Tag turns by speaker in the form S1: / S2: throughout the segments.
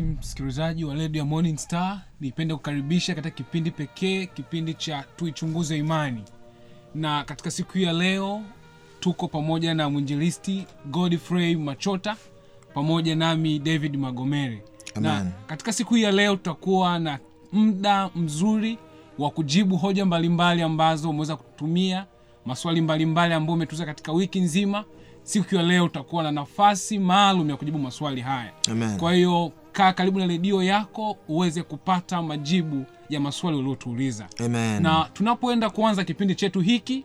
S1: Mpenzi msikilizaji wa redio ya Morning Star, nipende kukaribisha katika kipindi pekee, kipindi cha tuichunguze imani. Na katika siku hii ya leo tuko pamoja na mwinjilisti Godfrey Machota pamoja nami David Magomere. Na katika siku hii ya leo tutakuwa na muda mzuri wa kujibu hoja mbalimbali ambazo umeweza kutumia, maswali mbalimbali ambayo umetuza katika wiki nzima. Siku ya leo utakuwa na nafasi maalum ya kujibu maswali haya.
S2: Amen.
S1: Kwa hiyo kaa karibu na redio yako uweze kupata majibu ya maswali uliotuuliza. Na tunapoenda kuanza kipindi chetu hiki,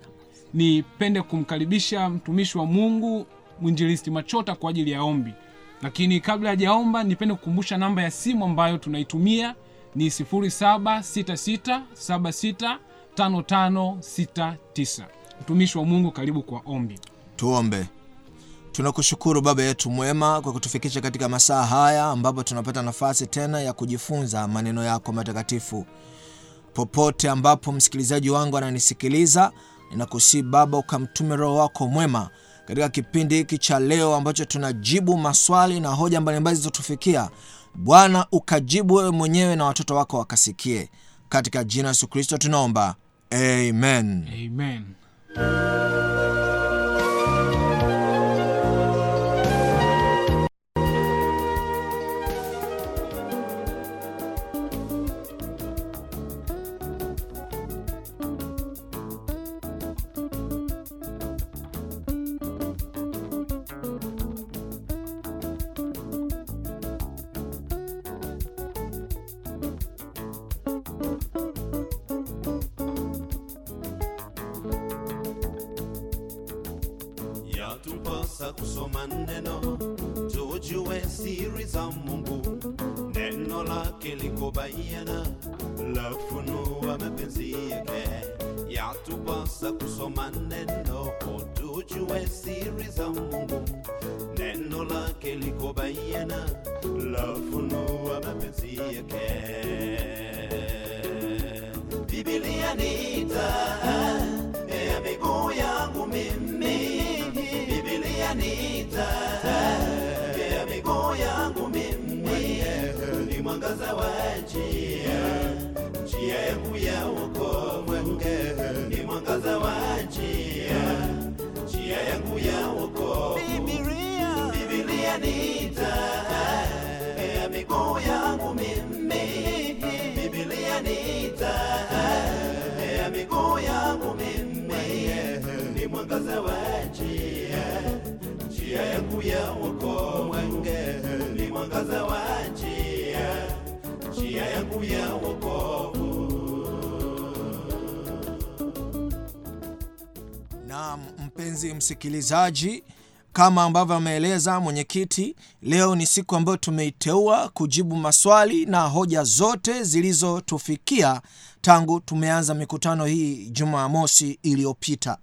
S1: nipende kumkaribisha mtumishi wa Mungu mwinjilisti Machota kwa ajili ya ombi. Lakini kabla hajaomba, nipende kukumbusha namba ya simu ambayo tunaitumia ni 0766765569. Mtumishi wa Mungu, karibu kwa ombi.
S2: Tuombe. Tunakushukuru Baba yetu mwema kwa kutufikisha katika masaa haya ambapo tunapata nafasi tena ya kujifunza maneno yako matakatifu. Popote ambapo msikilizaji wangu ananisikiliza, ninakusii Baba ukamtume Roho wako mwema katika kipindi hiki cha leo ambacho tunajibu maswali na hoja mbalimbali zilizotufikia. Bwana ukajibu wewe mwenyewe na watoto wako wakasikie, katika jina Yesu Kristo tunaomba, amen.
S1: Amen.
S3: Ni mwangaza wa njia njia yangu ya wokovu ni mwangaza wa njia njia yangu ya wokovu Biblia, Biblia ni taa ya miguu yangu mimi. Biblia ni taa ya miguu yangu mimi. Ni mwangaza wa njia njia yangu ya wokovu ni mwangaza wa njia yangu ya wokovu.
S2: Naam, mpenzi msikilizaji kama ambavyo ameeleza mwenyekiti leo ni siku ambayo tumeiteua kujibu maswali na hoja zote zilizotufikia tangu tumeanza mikutano hii jumamosi iliyopita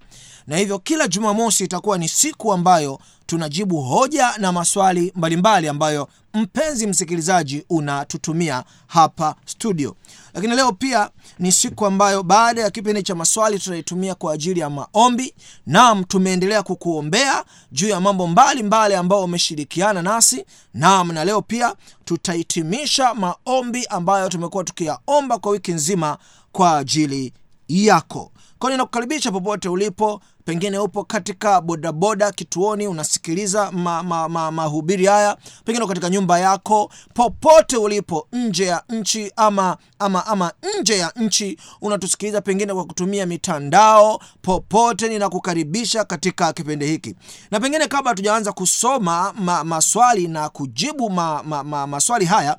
S2: na hivyo kila jumamosi itakuwa ni siku ambayo tunajibu hoja na maswali mbalimbali ambayo mpenzi msikilizaji unatutumia hapa studio. Lakini leo pia ni siku ambayo baada ya kipindi cha maswali tutaitumia kwa ajili ya maombi. Nam tumeendelea kukuombea juu ya mambo mbalimbali ambayo umeshirikiana nasi. Nam na leo pia tutahitimisha maombi ambayo tumekuwa tukiyaomba kwa wiki nzima kwa ajili yako. Kwao ninakukaribisha popote ulipo pengine upo katika bodaboda kituoni unasikiliza mahubiri ma, ma, mahubiri haya. Pengine katika nyumba yako popote ulipo nje ya nchi ama ama ama nje ya nchi unatusikiliza pengine kwa kutumia mitandao popote ninakukaribisha katika kipindi hiki. Na pengine kabla hatujaanza kusoma ma, maswali na kujibu ma, ma, ma, maswali haya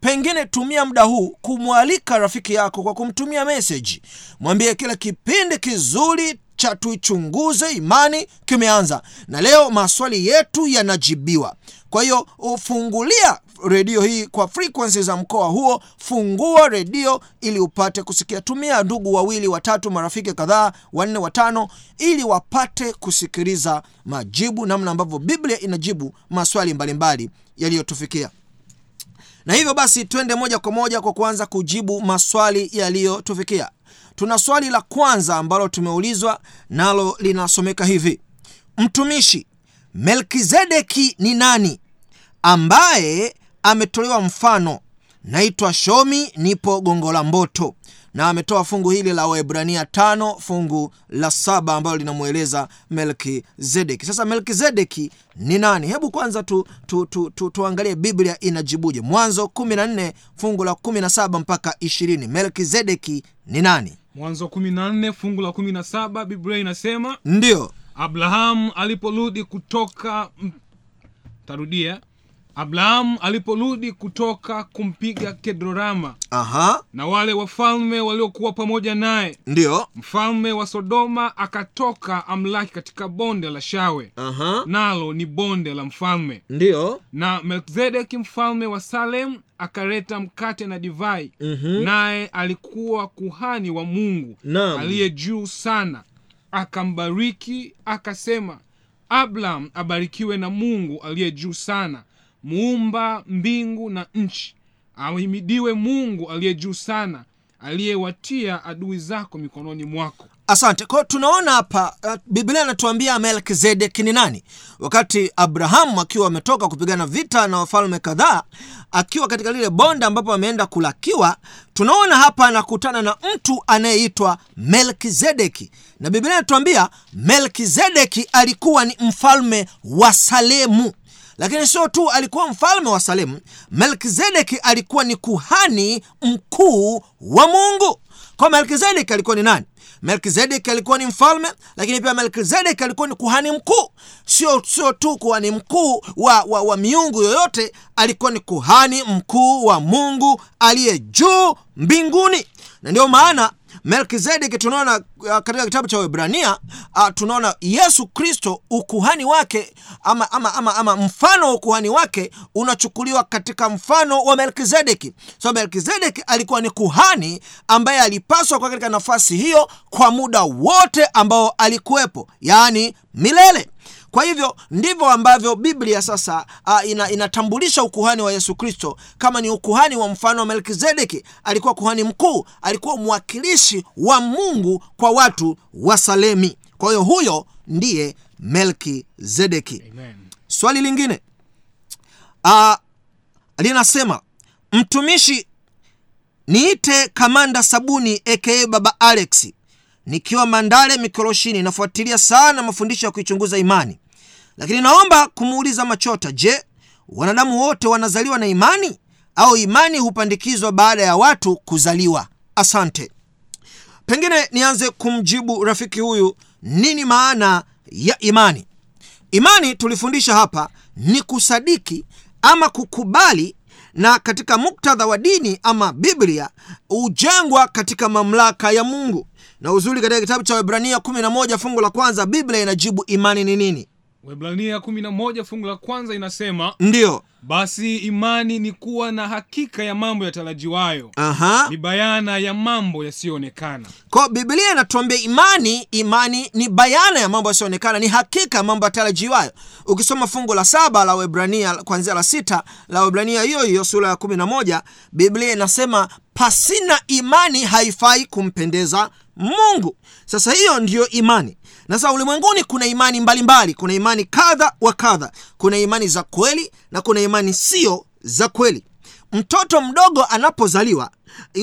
S2: pengine tumia muda huu kumwalika rafiki yako kwa kumtumia meseji mwambie kila kipindi kizuri cha tuichunguze imani kimeanza. Na leo maswali yetu yanajibiwa. Kwa hiyo ufungulia redio hii kwa frekwensi za mkoa huo fungua redio ili upate kusikia. Tumia ndugu wawili watatu marafiki kadhaa wanne watano ili wapate kusikiliza majibu namna ambavyo biblia inajibu maswali mbalimbali yaliyotufikia. Na hivyo basi twende moja kwa moja kwa kuanza kujibu maswali yaliyotufikia tuna swali la kwanza ambalo tumeulizwa nalo linasomeka hivi. Mtumishi melkizedeki ni nani? Ambaye ametolewa mfano. Naitwa shomi nipo gongo la mboto. Na ametoa fungu hili la waebrania tano fungu la saba ambalo linamweleza melkizedeki. Sasa melkizedeki ni nani? Hebu kwanza tu, tu, tu, tu, tuangalie biblia inajibuje. Mwanzo 14 fungu la 17 mpaka 20 melkizedeki ni nani
S1: mwanzo 14 fungu la 17 biblia inasema
S2: ndiyo
S1: abrahamu aliporudi kutoka tarudia abrahamu aliporudi kutoka kumpiga kedorama
S2: aha.
S1: na wale wafalme waliokuwa pamoja naye
S2: ndiyo
S1: mfalme wa sodoma akatoka amlaki katika bonde la shawe.
S2: Aha.
S1: Nalo ni bonde la mfalme.
S2: Ndiyo
S1: na melkizedeki mfalme wa salem akaleta mkate na divai. Mm-hmm. naye alikuwa kuhani wa mungu aliye juu sana. Akambariki akasema abraham abarikiwe na mungu aliye juu sana muumba mbingu na nchi. Ahimidiwe mungu aliye juu sana aliyewatia adui zako mikononi mwako.
S2: Asante. Kwao tunaona hapa uh, biblia anatuambia melkizedeki ni nani? Wakati abrahamu akiwa ametoka kupigana vita na wafalme kadhaa akiwa katika lile bonde ambapo ameenda kulakiwa tunaona hapa anakutana na mtu anayeitwa melkizedeki. Na biblia anatuambia melkizedeki alikuwa ni mfalme wa salemu lakini sio tu alikuwa mfalme wa salemu melkizedeki alikuwa ni kuhani mkuu wa mungu. Kwa melkizedeki alikuwa ni nani? Melkizedeki alikuwa ni mfalme lakini pia melkizedeki alikuwa ni kuhani mkuu. Sio sio tu kuhani mkuu wa, wa, wa miungu yoyote alikuwa ni kuhani mkuu wa mungu aliye juu mbinguni. Na ndio maana melkizedeki tunaona uh, katika kitabu cha webrania uh, tunaona yesu kristo ukuhani wake ama, ama, ama, ama mfano wa ukuhani wake unachukuliwa katika mfano wa melkizedeki. So melkizedeki alikuwa ni kuhani ambaye alipaswa kuwa katika nafasi hiyo kwa muda wote ambao alikuwepo yaani milele kwa hivyo ndivyo ambavyo biblia sasa uh, ina, inatambulisha ukuhani wa yesu kristo. Kama ni ukuhani wa mfano wa melkizedeki alikuwa kuhani mkuu alikuwa mwakilishi wa mungu kwa watu wa salemi. Kwa hiyo huyo ndiye melkizedeki.
S1: Amen.
S2: swali lingine. Uh, linasema mtumishi niite kamanda sabuni aka baba alex. Nikiwa mandale mikoroshini nafuatilia sana mafundisho ya kuichunguza imani lakini naomba kumuuliza machota je wanadamu wote wanazaliwa na imani? Au imani hupandikizwa baada ya watu kuzaliwa? Asante. Pengine nianze kumjibu rafiki huyu nini maana ya imani? Imani tulifundisha hapa ni kusadiki ama kukubali na katika muktadha wa dini ama biblia hujengwa katika mamlaka ya mungu. Na uzuri katika kitabu cha webrania 11 fungu la kwanza biblia inajibu imani ni nini
S1: webrania 11 fungu la kwanza inasema
S2: ndiyo
S1: basi imani ni kuwa na hakika ya mambo yatarajiwayo.
S2: Aha.
S1: Ni bayana ya mambo yasiyoonekana.
S2: Kwa biblia inatuambia imani imani ni bayana ya mambo yasiyoonekana ni hakika ya mambo yatarajiwayo. Ukisoma fungu la saba la webrania kwanzia la sita la webrania hiyo hiyo sura ya kumi na moja biblia inasema pasina imani haifai kumpendeza mungu. Sasa hiyo ndiyo imani na sasa ulimwenguni kuna imani mbalimbali. Mbali. kuna imani kadha wa kadha. Kuna imani za kweli na kuna imani sio za kweli. Mtoto mdogo anapozaliwa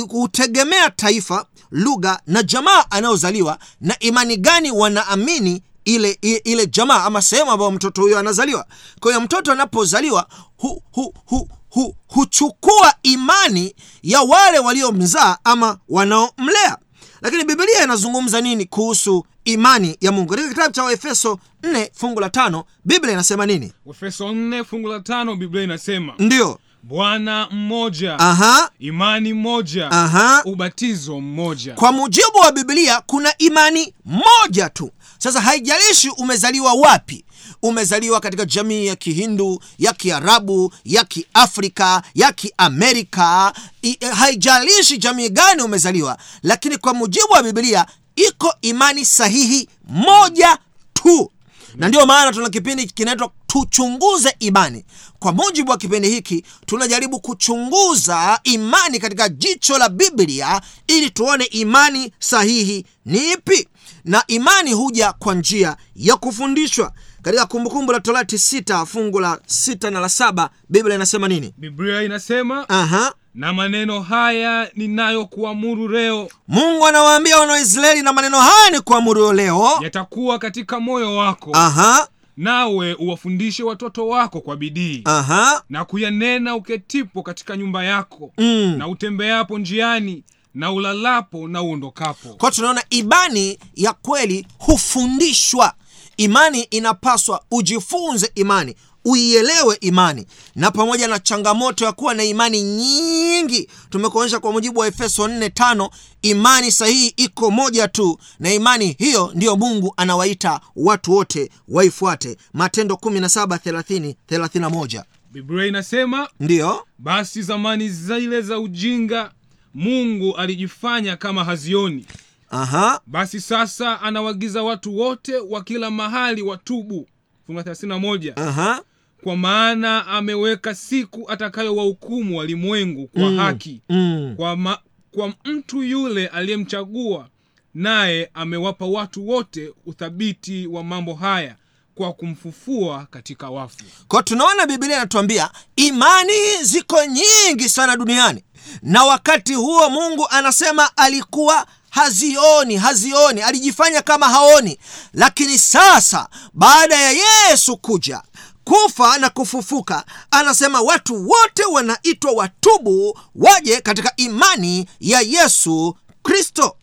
S2: hutegemea taifa lugha na jamaa anayozaliwa na imani gani wanaamini ile, ile, jamaa ama sehemu ambayo mtoto huyo anazaliwa. Kwa hiyo mtoto anapozaliwa hu, hu, hu, hu, huchukua imani ya wale waliomzaa ama wanaomlea. Lakini Biblia inazungumza nini kuhusu imani ya mungu. Katika kitabu cha waefeso 4 fungu la tano biblia inasema nini?
S1: Efeso 4 fungu la tano biblia inasema
S2: ndiyo
S1: bwana mmoja
S2: aha.
S1: imani moja
S2: aha.
S1: ubatizo mmoja.
S2: Kwa mujibu wa biblia kuna imani moja tu. Sasa haijalishi umezaliwa wapi. Umezaliwa katika jamii ya kihindu ya kiarabu ya kiafrika ya kiamerika. Eh, haijalishi jamii gani umezaliwa. Lakini kwa mujibu wa biblia iko imani sahihi moja tu. Na ndiyo maana tuna kipindi kinaitwa tuchunguze imani. Kwa mujibu wa kipindi hiki tunajaribu kuchunguza imani katika jicho la biblia ili tuone imani sahihi ni ipi. Na imani huja kwa njia ya kufundishwa. Katika kumbukumbu la torati sita fungu la sita na la saba biblia inasema nini?
S1: Biblia inasema
S2: Aha.
S1: Na maneno haya ninayokuamuru leo
S2: mungu anawaambia wanaisraeli na maneno haya ni kuamuru leo
S1: yatakuwa katika moyo wako
S2: Aha.
S1: nawe uwafundishe watoto wako kwa bidii
S2: Aha.
S1: na kuyanena uketipo katika nyumba yako
S2: Mm.
S1: na utembeapo njiani na ulalapo na uondokapo
S2: kwa tunaona imani ya kweli hufundishwa imani inapaswa ujifunze imani uielewe imani. Na pamoja na changamoto ya kuwa na imani nyingi tumekuonyesha kwa mujibu wa efeso 45 imani sahihi iko moja tu na imani hiyo ndiyo mungu anawaita watu wote waifuate. Matendo 17 30 31
S1: biblia inasema
S2: ndiyo.
S1: Basi zamani zile za ujinga mungu alijifanya kama hazioni.
S2: Aha.
S1: Basi sasa anawagiza watu wote wa kila mahali watubu. Fungu la 31
S2: aha
S1: kwa maana ameweka siku atakayowahukumu walimwengu kwa
S2: Mm.
S1: haki
S2: mm.
S1: kwa, ma, kwa mtu yule aliyemchagua naye amewapa watu wote uthabiti wa mambo haya kwa kumfufua katika wafu
S2: kwa tunaona biblia inatuambia imani ziko nyingi sana duniani na wakati huo mungu anasema alikuwa hazioni hazioni alijifanya kama haoni lakini sasa baada ya yesu kuja kufa na kufufuka. Anasema watu wote wanaitwa watubu waje katika imani ya yesu kristo.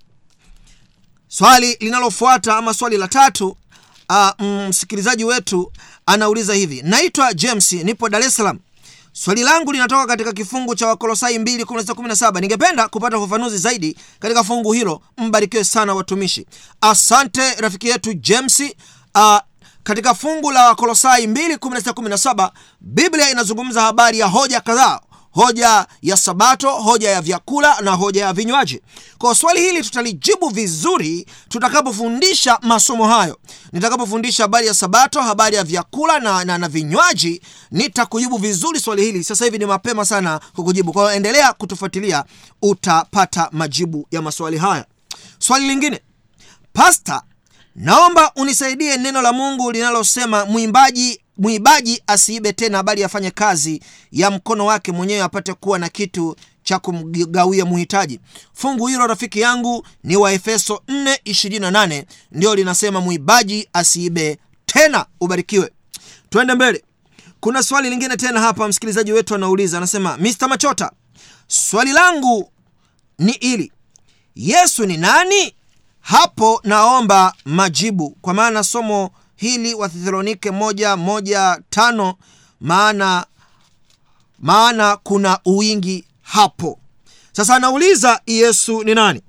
S2: Swali linalofuata ama swali la tatu uh, msikilizaji wetu anauliza hivi. Naitwa james nipo dar es salaam. Swali langu linatoka katika kifungu cha wakolosai 217 ningependa kupata ufafanuzi zaidi katika fungu hilo. Mbarikiwe sana watumishi. Asante rafiki yetu james uh, katika fungu la wakolosai 217 biblia inazungumza habari ya hoja kadhaa. Hoja ya sabato hoja ya vyakula na hoja ya vinywaji. Kwa swali hili tutalijibu vizuri tutakapofundisha masomo hayo. Nitakapofundisha habari ya sabato habari ya vyakula na, na, na vinywaji nitakujibu vizuri swali hili. Sasa hivi ni mapema sana kukujibu. Kwa hiyo endelea kutufuatilia utapata majibu ya maswali haya. Swali lingine. Pasta naomba unisaidie neno la mungu linalosema mwimbaji mwibaji asiibe tena bali afanye kazi ya mkono wake mwenyewe apate kuwa na kitu cha kumgawia muhitaji. Fungu hilo rafiki yangu ni wa efeso 428 ndio linasema mwibaji asiibe tena. Ubarikiwe. Twende mbele. Kuna swali lingine tena hapa msikilizaji wetu anauliza anasema mr machota swali langu ni ili yesu ni nani hapo naomba majibu kwa maana somo hili wathesalonike moja moja tano maana maana kuna uwingi hapo. Sasa anauliza yesu ni nani?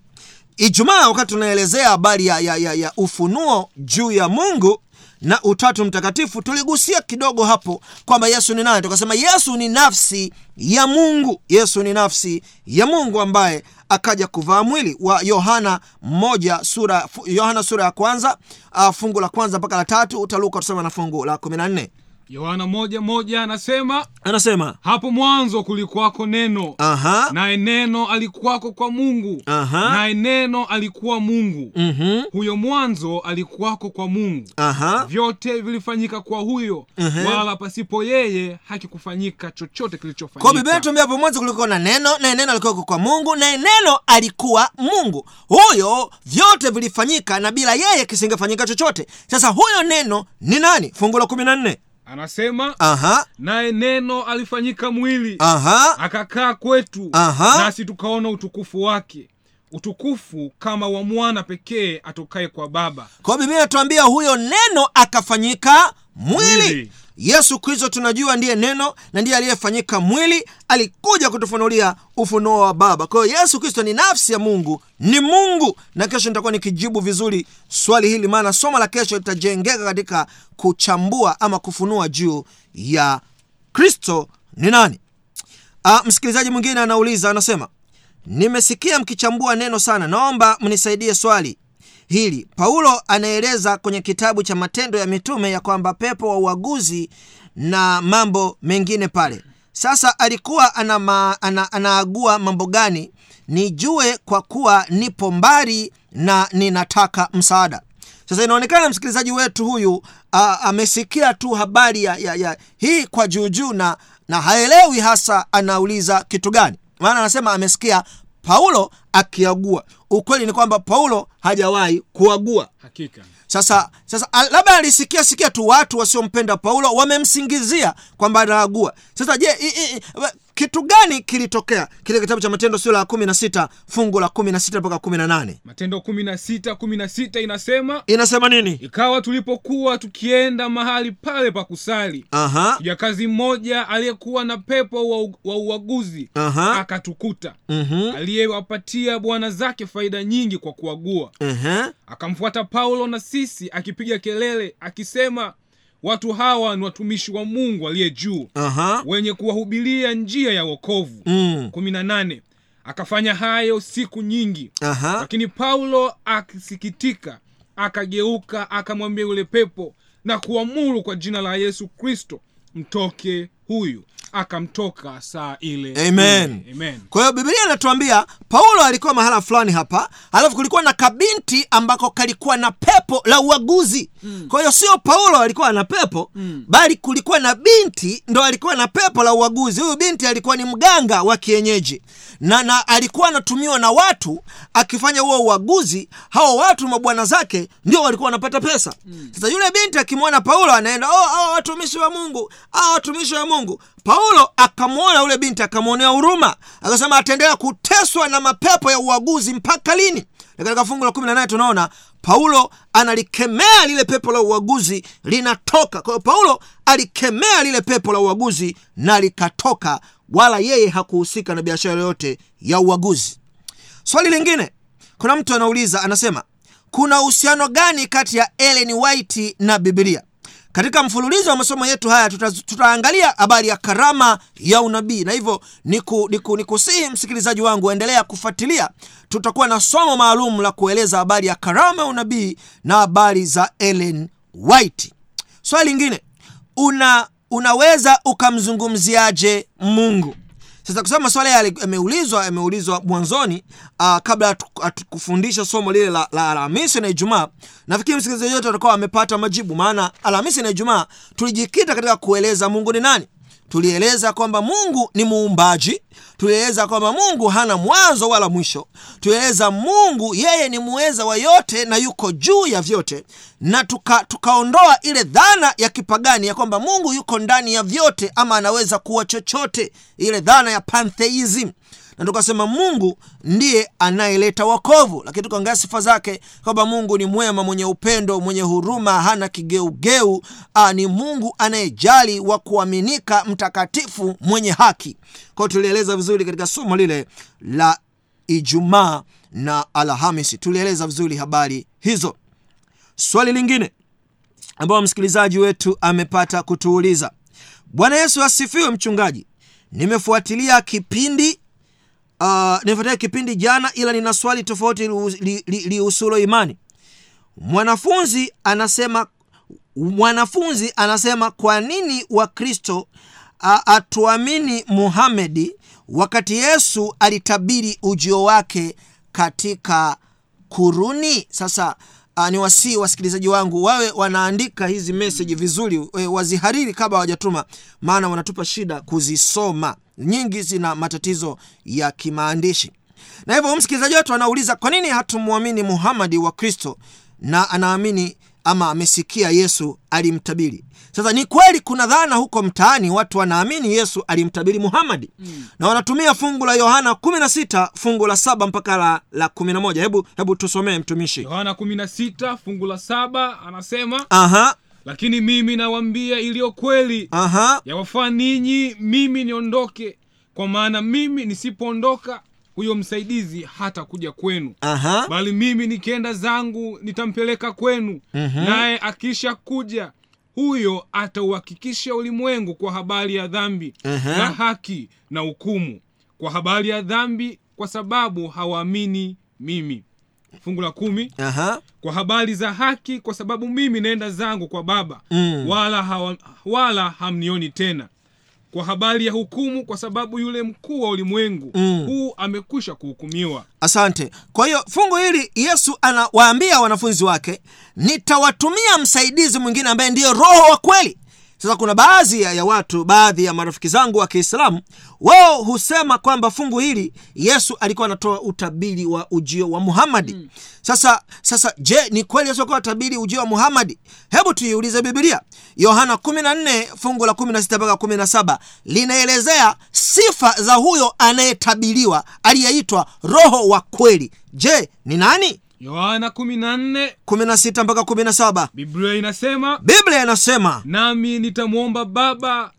S2: Ijumaa wakati tunaelezea habari ya, ya, ya, ya ufunuo juu ya mungu na utatu mtakatifu tuligusia kidogo hapo kwamba yesu ni nani. Tukasema yesu ni nafsi ya mungu. Yesu ni nafsi ya mungu ambaye akaja kuvaa mwili wa yohana moja sura yohana sura ya kwanza uh, fungu la kwanza mpaka la tatu. Utaluka utasema na fungu la kumi na nne
S1: yohana moja moja anasema
S2: anasema
S1: hapo mwanzo kulikuwako neno.
S2: Aha.
S1: Naye neno alikuwako kwa mungu.
S2: Aha.
S1: naye neno alikuwa mungu.
S2: Mhm,
S1: huyo mwanzo alikuwako kwa mungu.
S2: Aha.
S1: Vyote vilifanyika kwa huyo.
S2: Mhm.
S1: wala pasipo yeye hakikufanyika chochote
S2: kwa biblia
S1: kilichofanyika
S2: tuambia hapo mwanzo kulikuwa na neno naye neno alikuwako kwa mungu naye neno alikuwa mungu. Huyo vyote vilifanyika na bila yeye kisingefanyika chochote. Sasa huyo neno ni nani? Fungu la kumi na nne
S1: anasema
S2: aha.
S1: Naye neno alifanyika mwili
S2: aha.
S1: akakaa kwetu
S2: Aha.
S1: nasi tukaona utukufu wake. Utukufu kama wa mwana pekee atokaye kwa baba.
S2: Kwa biblia inatuambia huyo neno akafanyika mwili.
S1: Mwili.
S2: Yesu kristo tunajua ndiye neno na ndiye aliyefanyika mwili alikuja kutufunulia ufunuo wa baba. Kwa hiyo yesu kristo ni nafsi ya mungu ni mungu. Na kesho nitakuwa nikijibu vizuri swali hili maana somo la kesho litajengeka katika kuchambua ama kufunua juu ya kristo ni nani. A, msikilizaji mwingine anauliza anasema nimesikia mkichambua neno sana. Naomba mnisaidie swali hili. Paulo anaeleza kwenye kitabu cha matendo ya mitume ya kwamba pepo wa uaguzi na mambo mengine pale. Sasa alikuwa ana ma, ana, anaagua mambo gani? Nijue kwa kuwa nipo mbali na ninataka msaada. Sasa inaonekana msikilizaji wetu huyu a, amesikia tu habari ya, ya, ya hii kwa juujuu na na haelewi hasa anauliza kitu gani. Maana anasema amesikia paulo akiagua. Ukweli ni kwamba paulo hajawahi kuagua.
S1: Hakika.
S2: Sasa sasa labda alisikia sikia tu watu wasiompenda paulo wamemsingizia kwamba anaagua. Sasa je kitu gani kilitokea? Kile kitabu cha matendo sura ya kumi na sita fungu la kumi na sita mpaka kumi na nane.
S1: Matendo kumi na sita kumi na sita inasema
S2: inasema nini?
S1: Ikawa tulipokuwa tukienda mahali pale pa kusali kijakazi mmoja aliyekuwa na pepo wa, wa uaguzi
S2: Aha.
S1: akatukuta.
S2: Mhm.
S1: Aliyewapatia bwana zake faida nyingi kwa kuagua.
S2: Ehe.
S1: Akamfuata paulo na sisi akipiga kelele akisema watu hawa ni watumishi wa mungu aliye juu
S2: aha.
S1: wenye kuwahubiria njia ya wokovu.
S2: Mm.
S1: kumi na nane akafanya hayo siku nyingi.
S2: Aha.
S1: Lakini paulo akisikitika akageuka akamwambia yule pepo na kuamuru kwa jina la yesu kristo mtoke huyu. Akamtoka saa ile
S2: Amen.
S1: Amen.
S2: kwa hiyo bibilia inatuambia paulo alikuwa mahala fulani hapa alafu kulikuwa na kabinti ambako kalikuwa na pepo la uaguzi mm. kwa hiyo sio paulo alikuwa na pepo mm. bali kulikuwa na binti ndo alikuwa na pepo la uaguzi. Huyu binti alikuwa ni mganga wa kienyeji. Na, na alikuwa anatumiwa na watu akifanya huo uaguzi. Hao watu mabwana zake ndio walikuwa wanapata pesa. Mm. sasa yule binti akimwona paulo anaenda oh, oh, watumishi wa mungu. Oh, watumishi wa mungu. Paulo akamwona yule binti akamwonea huruma. Akasema ataendelea kuteswa na mapepo ya uaguzi mpaka lini na katika fungu la kumi na nane tunaona paulo analikemea lile pepo la uaguzi linatoka. Kwa hiyo paulo alikemea lile pepo la uaguzi na likatoka wala yeye hakuhusika na biashara yoyote ya uaguzi. Swali lingine kuna mtu anauliza anasema kuna uhusiano gani kati ya ellen white na bibilia katika mfululizo wa masomo yetu haya tuta, tutaangalia habari ya karama ya unabii. Na hivyo niku, niku, nikusihi msikilizaji wangu endelea kufuatilia. Tutakuwa na somo maalum la kueleza habari ya karama ya unabii na habari za ellen white. Swali lingine una unaweza ukamzungumziaje mungu sasa kusema maswala yale yameulizwa yameulizwa mwanzoni uh, kabla hatukufundisha somo lile la, la alhamisi na ijumaa nafikiri msikilizaji yote atakuwa amepata majibu. Maana alhamisi na ijumaa tulijikita katika kueleza mungu ni nani tulieleza kwamba mungu ni muumbaji. Tulieleza kwamba mungu hana mwanzo wala mwisho. Tulieleza mungu yeye ni muweza wa yote na yuko juu ya vyote. Na tuka, tukaondoa ile dhana ya kipagani ya kwamba mungu yuko ndani ya vyote ama anaweza kuwa chochote. Ile dhana ya pantheism na tukasema mungu ndiye anayeleta wokovu. Lakini tukaongea sifa zake kwamba mungu ni mwema mwenye upendo mwenye huruma hana kigeugeu Aa, ni mungu anayejali wa kuaminika mtakatifu mwenye haki. Kwao tulieleza vizuri katika somo lile la ijumaa na alhamisi. Tulieleza vizuri habari hizo. Swali lingine ambayo msikilizaji wetu amepata kutuuliza. Bwana yesu asifiwe mchungaji. Nimefuatilia kipindi uh, nimefuatilia kipindi jana ila nina swali tofauti lihusulo li, li, imani. Mwanafunzi anasema mwanafunzi anasema kwa nini wakristo atuamini muhamedi wakati yesu alitabiri ujio wake katika kuruni? Sasa ni wasii wasikilizaji wangu wawe wanaandika hizi meseji vizuri e, wazihariri kabla hawajatuma maana wanatupa shida kuzisoma. Nyingi zina matatizo ya kimaandishi. Na hivyo msikilizaji wetu anauliza kwa nini hatumwamini muhamadi wa kristo? Na anaamini ama amesikia yesu alimtabiri. Sasa ni kweli kuna dhana huko mtaani watu wanaamini yesu alimtabiri muhamadi mm. na wanatumia fungu la yohana 16 fungu la saba mpaka la, la 11 hebu hebu tusomee mtumishi.
S1: Yohana 16 fungu la saba anasema
S2: aha.
S1: Lakini mimi nawambia iliyo kweli yawafaa ninyi mimi niondoke. Kwa maana mimi nisipoondoka huyo msaidizi hata kuja kwenu.
S2: Aha.
S1: Bali mimi nikienda zangu nitampeleka kwenu. Mm-hmm. naye akisha kuja huyo atauhakikisha ulimwengu kwa habari ya dhambi
S2: Mhm.
S1: na haki na hukumu. Kwa habari ya dhambi kwa sababu hawaamini mimi. Fungu la kumi.
S2: Aha.
S1: Kwa habari za haki kwa sababu mimi naenda zangu kwa baba.
S2: Mm.
S1: wala, hawa, wala hamnioni tena kwa habari ya hukumu kwa sababu yule mkuu wa ulimwengu
S2: Mm.
S1: huu amekwisha kuhukumiwa.
S2: Asante. Kwa hiyo fungu hili yesu anawaambia wanafunzi wake nitawatumia msaidizi mwingine ambaye ndiyo roho wa kweli sasa kuna baadhi ya, watu baadhi ya marafiki zangu wa kiislamu wao husema kwamba fungu hili yesu alikuwa anatoa utabiri wa ujio wa muhamadi mm. sasa sasa je ni kweli yesu alikuwa atabiri ujio wa muhamadi hebu tuiulize bibilia yohana 14 fungu la 16 mpaka 17 linaelezea sifa za huyo anayetabiriwa aliyeitwa roho wa kweli. Je ni nani
S1: yohana 14
S2: 16 mpaka 17
S1: biblia inasema
S2: biblia inasema
S1: nami nitamwomba baba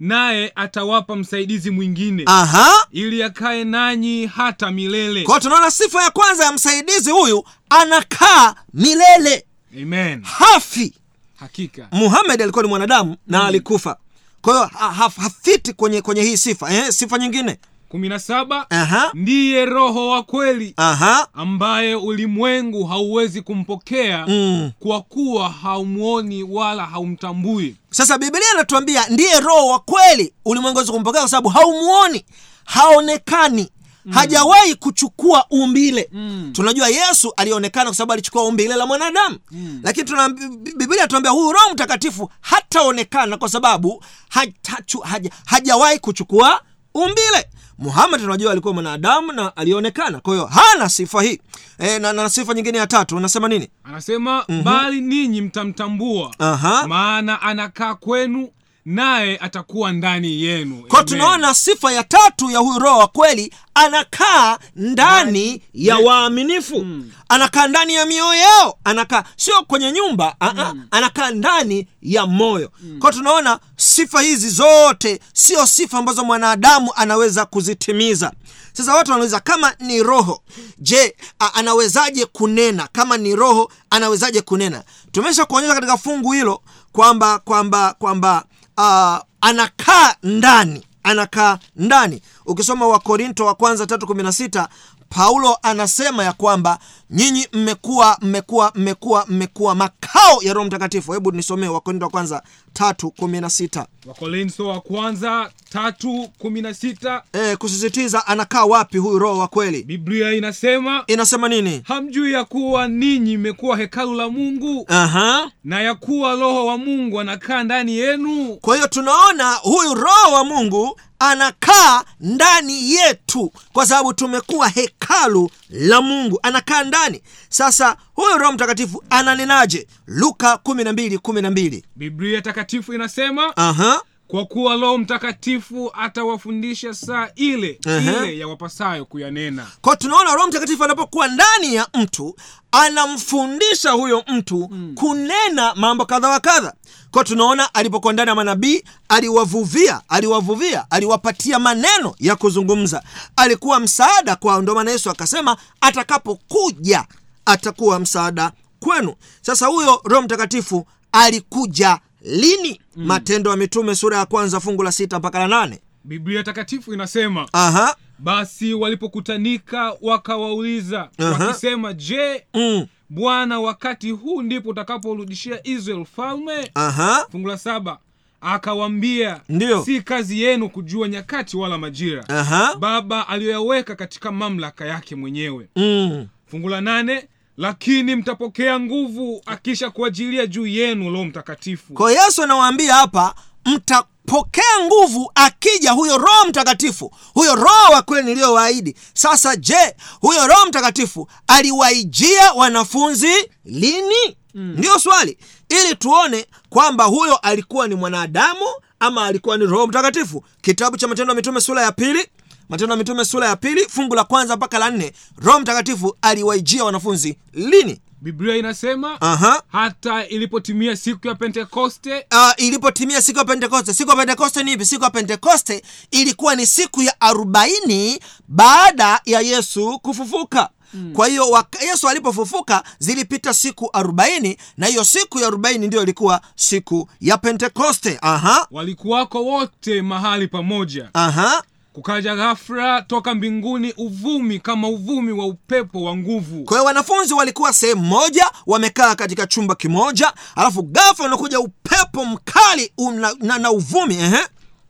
S1: naye atawapa msaidizi mwingine
S2: aha.
S1: ili akae nanyi hata milele.
S2: Kwao tunaona sifa ya kwanza ya msaidizi huyu anakaa milele.
S1: Amen.
S2: Hafi.
S1: Hakika.
S2: Muhamed alikuwa ni mwanadamu na alikufa. Kwa hiyo ha, ha, hafiti kwenye kwenye hii sifa eh, sifa nyingine
S1: 17
S2: aha
S1: ndiye roho wa kweli
S2: aha
S1: ambaye ulimwengu hauwezi kumpokea
S2: mm.
S1: kwa kuwa haumwoni wala haumtambui
S2: sasa biblia inatuambia ndiye roho wa kweli ulimwengu awezi kumpokea kwa sababu haumwoni haonekani mm. hajawahi kuchukua umbile
S1: Mm.
S2: tunajua yesu alionekana kwa sababu alichukua umbile la mwanadamu mm. lakini tuna biblia tunaambia huyu roho mtakatifu hataonekana kwa sababu hajawahi haja, kuchukua umbile muhammad tunajua alikuwa mwanadamu na alionekana. Kwa hiyo hana sifa hii. E, na, na sifa nyingine ya tatu anasema nini?
S1: Anasema mm-hmm. bali ninyi mtamtambua maana anakaa kwenu naye atakuwa ndani yenu.
S2: Kwa tunaona sifa ya tatu ya huyu roho wa kweli anakaa ndani ya waaminifu. Anakaa ndani ya mioyo yao. Anakaa sio kwenye nyumba mm. anakaa ndani ya moyo. Mm. kwa tunaona sifa hizi zote sio sifa ambazo mwanadamu anaweza kuzitimiza. Sasa watu wanauliza kama ni roho je anawezaje kunena? Kama ni roho anawezaje kunena? Tumesha kuonyesha katika fungu hilo kwamba kwamba kwamba uh, anakaa ndani anakaa ndani. Ukisoma wakorinto wa kwanza tatu kumi na sita paulo anasema ya kwamba nyinyi mmekuwa mmekuwa mmekuwa mmekuwa makao ya roho mtakatifu. Hebu nisomee wakorinto wa kwanza tatu kumi na sita.
S1: Wakorintho wa kwanza tatu kumi
S2: e, kusisitiza anakaa wapi huyu roho wa kweli?
S1: Biblia inasema
S2: inasema nini?
S1: Hamjui ya kuwa ninyi mmekuwa hekalu la mungu
S2: Aha.
S1: na ya kuwa roho wa mungu anakaa ndani yenu?
S2: Kwa hiyo tunaona huyu roho wa mungu anakaa ndani yetu kwa sababu tumekuwa hekalu la mungu. Anakaa ndani. Sasa huyu roho mtakatifu ananenaje luka 12
S1: biblia takatifu inasema
S2: aha.
S1: Kwa kuwa roho mtakatifu atawafundisha saa ile
S2: Aha.
S1: ile ya wapasayo kuyanena.
S2: Kwa tunaona roho mtakatifu anapokuwa ndani ya mtu anamfundisha huyo mtu hmm. kunena mambo kadha wa kadha. Kwa tunaona alipokuwa ndani ya manabii aliwavuvia aliwavuvia aliwapatia maneno ya kuzungumza. Alikuwa msaada kwao ndio maana yesu akasema atakapokuja atakuwa msaada kwenu. Sasa huyo roho mtakatifu alikuja lini? Mm. matendo ya mitume sura ya kwanza fungu la sita mpaka la nane.
S1: Biblia takatifu inasema
S2: aha.
S1: Basi walipokutanika wakawauliza wakisema je
S2: mm.
S1: bwana wakati huu ndipo utakaporudishia israel falme?
S2: Aha.
S1: Fungu la saba. Akawambia
S2: ndio,
S1: si kazi yenu kujua nyakati wala majira.
S2: Aha.
S1: Baba aliyoyaweka katika mamlaka yake mwenyewe.
S2: Mm.
S1: fungu la nane lakini mtapokea nguvu akisha kuajilia juu yenu roho mtakatifu.
S2: Kwa hiyo yesu anawaambia hapa mtapokea nguvu akija huyo roho mtakatifu huyo roho wa kweli niliyowaahidi. Sasa je huyo roho mtakatifu aliwaijia wanafunzi lini? Mm. ndiyo swali. Ili tuone kwamba huyo alikuwa ni mwanadamu ama alikuwa ni roho mtakatifu. Kitabu cha matendo ya mitume sura ya pili matendo ya mitume sura ya pili fungu la kwanza mpaka la nne. Roho mtakatifu aliwaijia wanafunzi lini?
S1: Biblia inasema
S2: aha.
S1: hata ilipotimia siku ya pentekoste.
S2: Uh, ilipotimia siku ya pentekoste. Siku ya pentekoste ni ipi? Siku ya pentekoste ilikuwa ni siku ya arobaini baada ya yesu kufufuka. Hmm. kwa hiyo yesu alipofufuka zilipita siku arobaini na hiyo siku ya arobaini ndiyo ilikuwa siku ya pentekoste. Aha.
S1: Walikuwako wote mahali pamoja.
S2: Aha
S1: kukaja ghafla toka mbinguni uvumi kama uvumi wa upepo wa nguvu
S2: kwa hiyo wanafunzi walikuwa sehemu moja wamekaa katika chumba kimoja alafu ghafla unakuja upepo mkali una, na, na uvumi ehe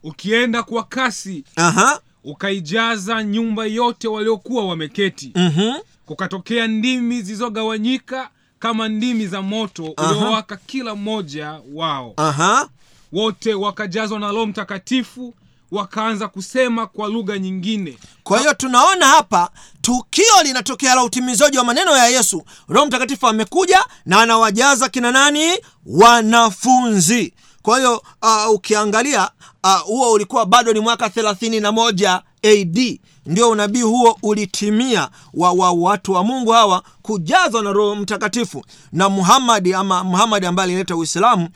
S1: ukienda kwa kasi
S2: Aha.
S1: ukaijaza nyumba yote waliokuwa wameketi
S2: Mhm.
S1: kukatokea ndimi zilizogawanyika kama ndimi za moto uliowaka kila mmoja wao
S2: Aha.
S1: wote wakajazwa na roho mtakatifu wakaanza kusema kwa lugha nyingine.
S2: Kwa hiyo tunaona hapa tukio linatokea la utimizaji wa maneno ya yesu. Roho mtakatifu amekuja na anawajaza kina nani? Wanafunzi. Kwa hiyo uh, ukiangalia uh, huo ulikuwa bado ni mwaka thelathini na moja ad ndio unabii huo ulitimia wa, wa watu wa mungu hawa kujazwa na roho mtakatifu. Na muhamadi ama muhamadi ambaye alileta uislamu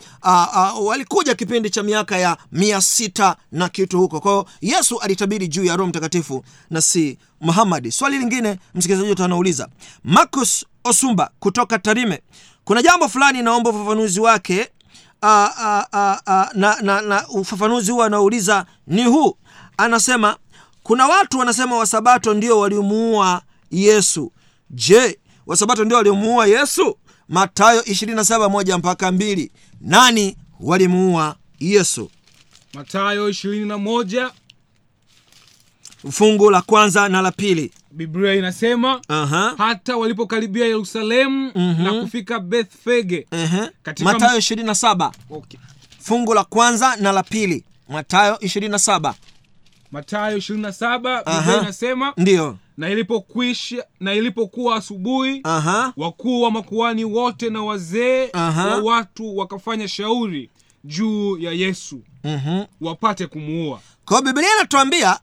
S2: walikuja kipindi cha miaka ya mia sita na kitu huko. Kwao yesu alitabiri juu ya roho mtakatifu. Na si muhamadi swali lingine msikilizaji wetu anauliza. Marcus osumba kutoka tarime. Kuna jambo fulani naomba ufafanuzi wake. Uh, uh, uh, na, na, na ufafanuzi huo anauliza ni huu. Anasema kuna watu wanasema wasabato ndio walimuua yesu. Je wasabato ndio walimuua yesu? Matayo 27 moja mpaka mbili. Nani walimuua yesu?
S1: Matayo 21
S2: fungu la kwanza na la pili.
S1: Biblia inasema
S2: Aha.
S1: hata walipokaribia yerusalemu
S2: Mhm.
S1: na kufika bethfege
S2: Ehe.
S1: Katika-
S2: matayo 27
S1: okay.
S2: fungu la kwanza na la pili. Matayo 27
S1: matayo 27
S2: Aha.
S1: biblia inasema
S2: ndio
S1: na ilipokwisha na ilipokuwa asubuhi wakuu wa makuani wote na wazee wa watu wakafanya shauri juu ya yesu
S2: Mhm.
S1: wapate kumuua
S2: kwa biblia inatuambia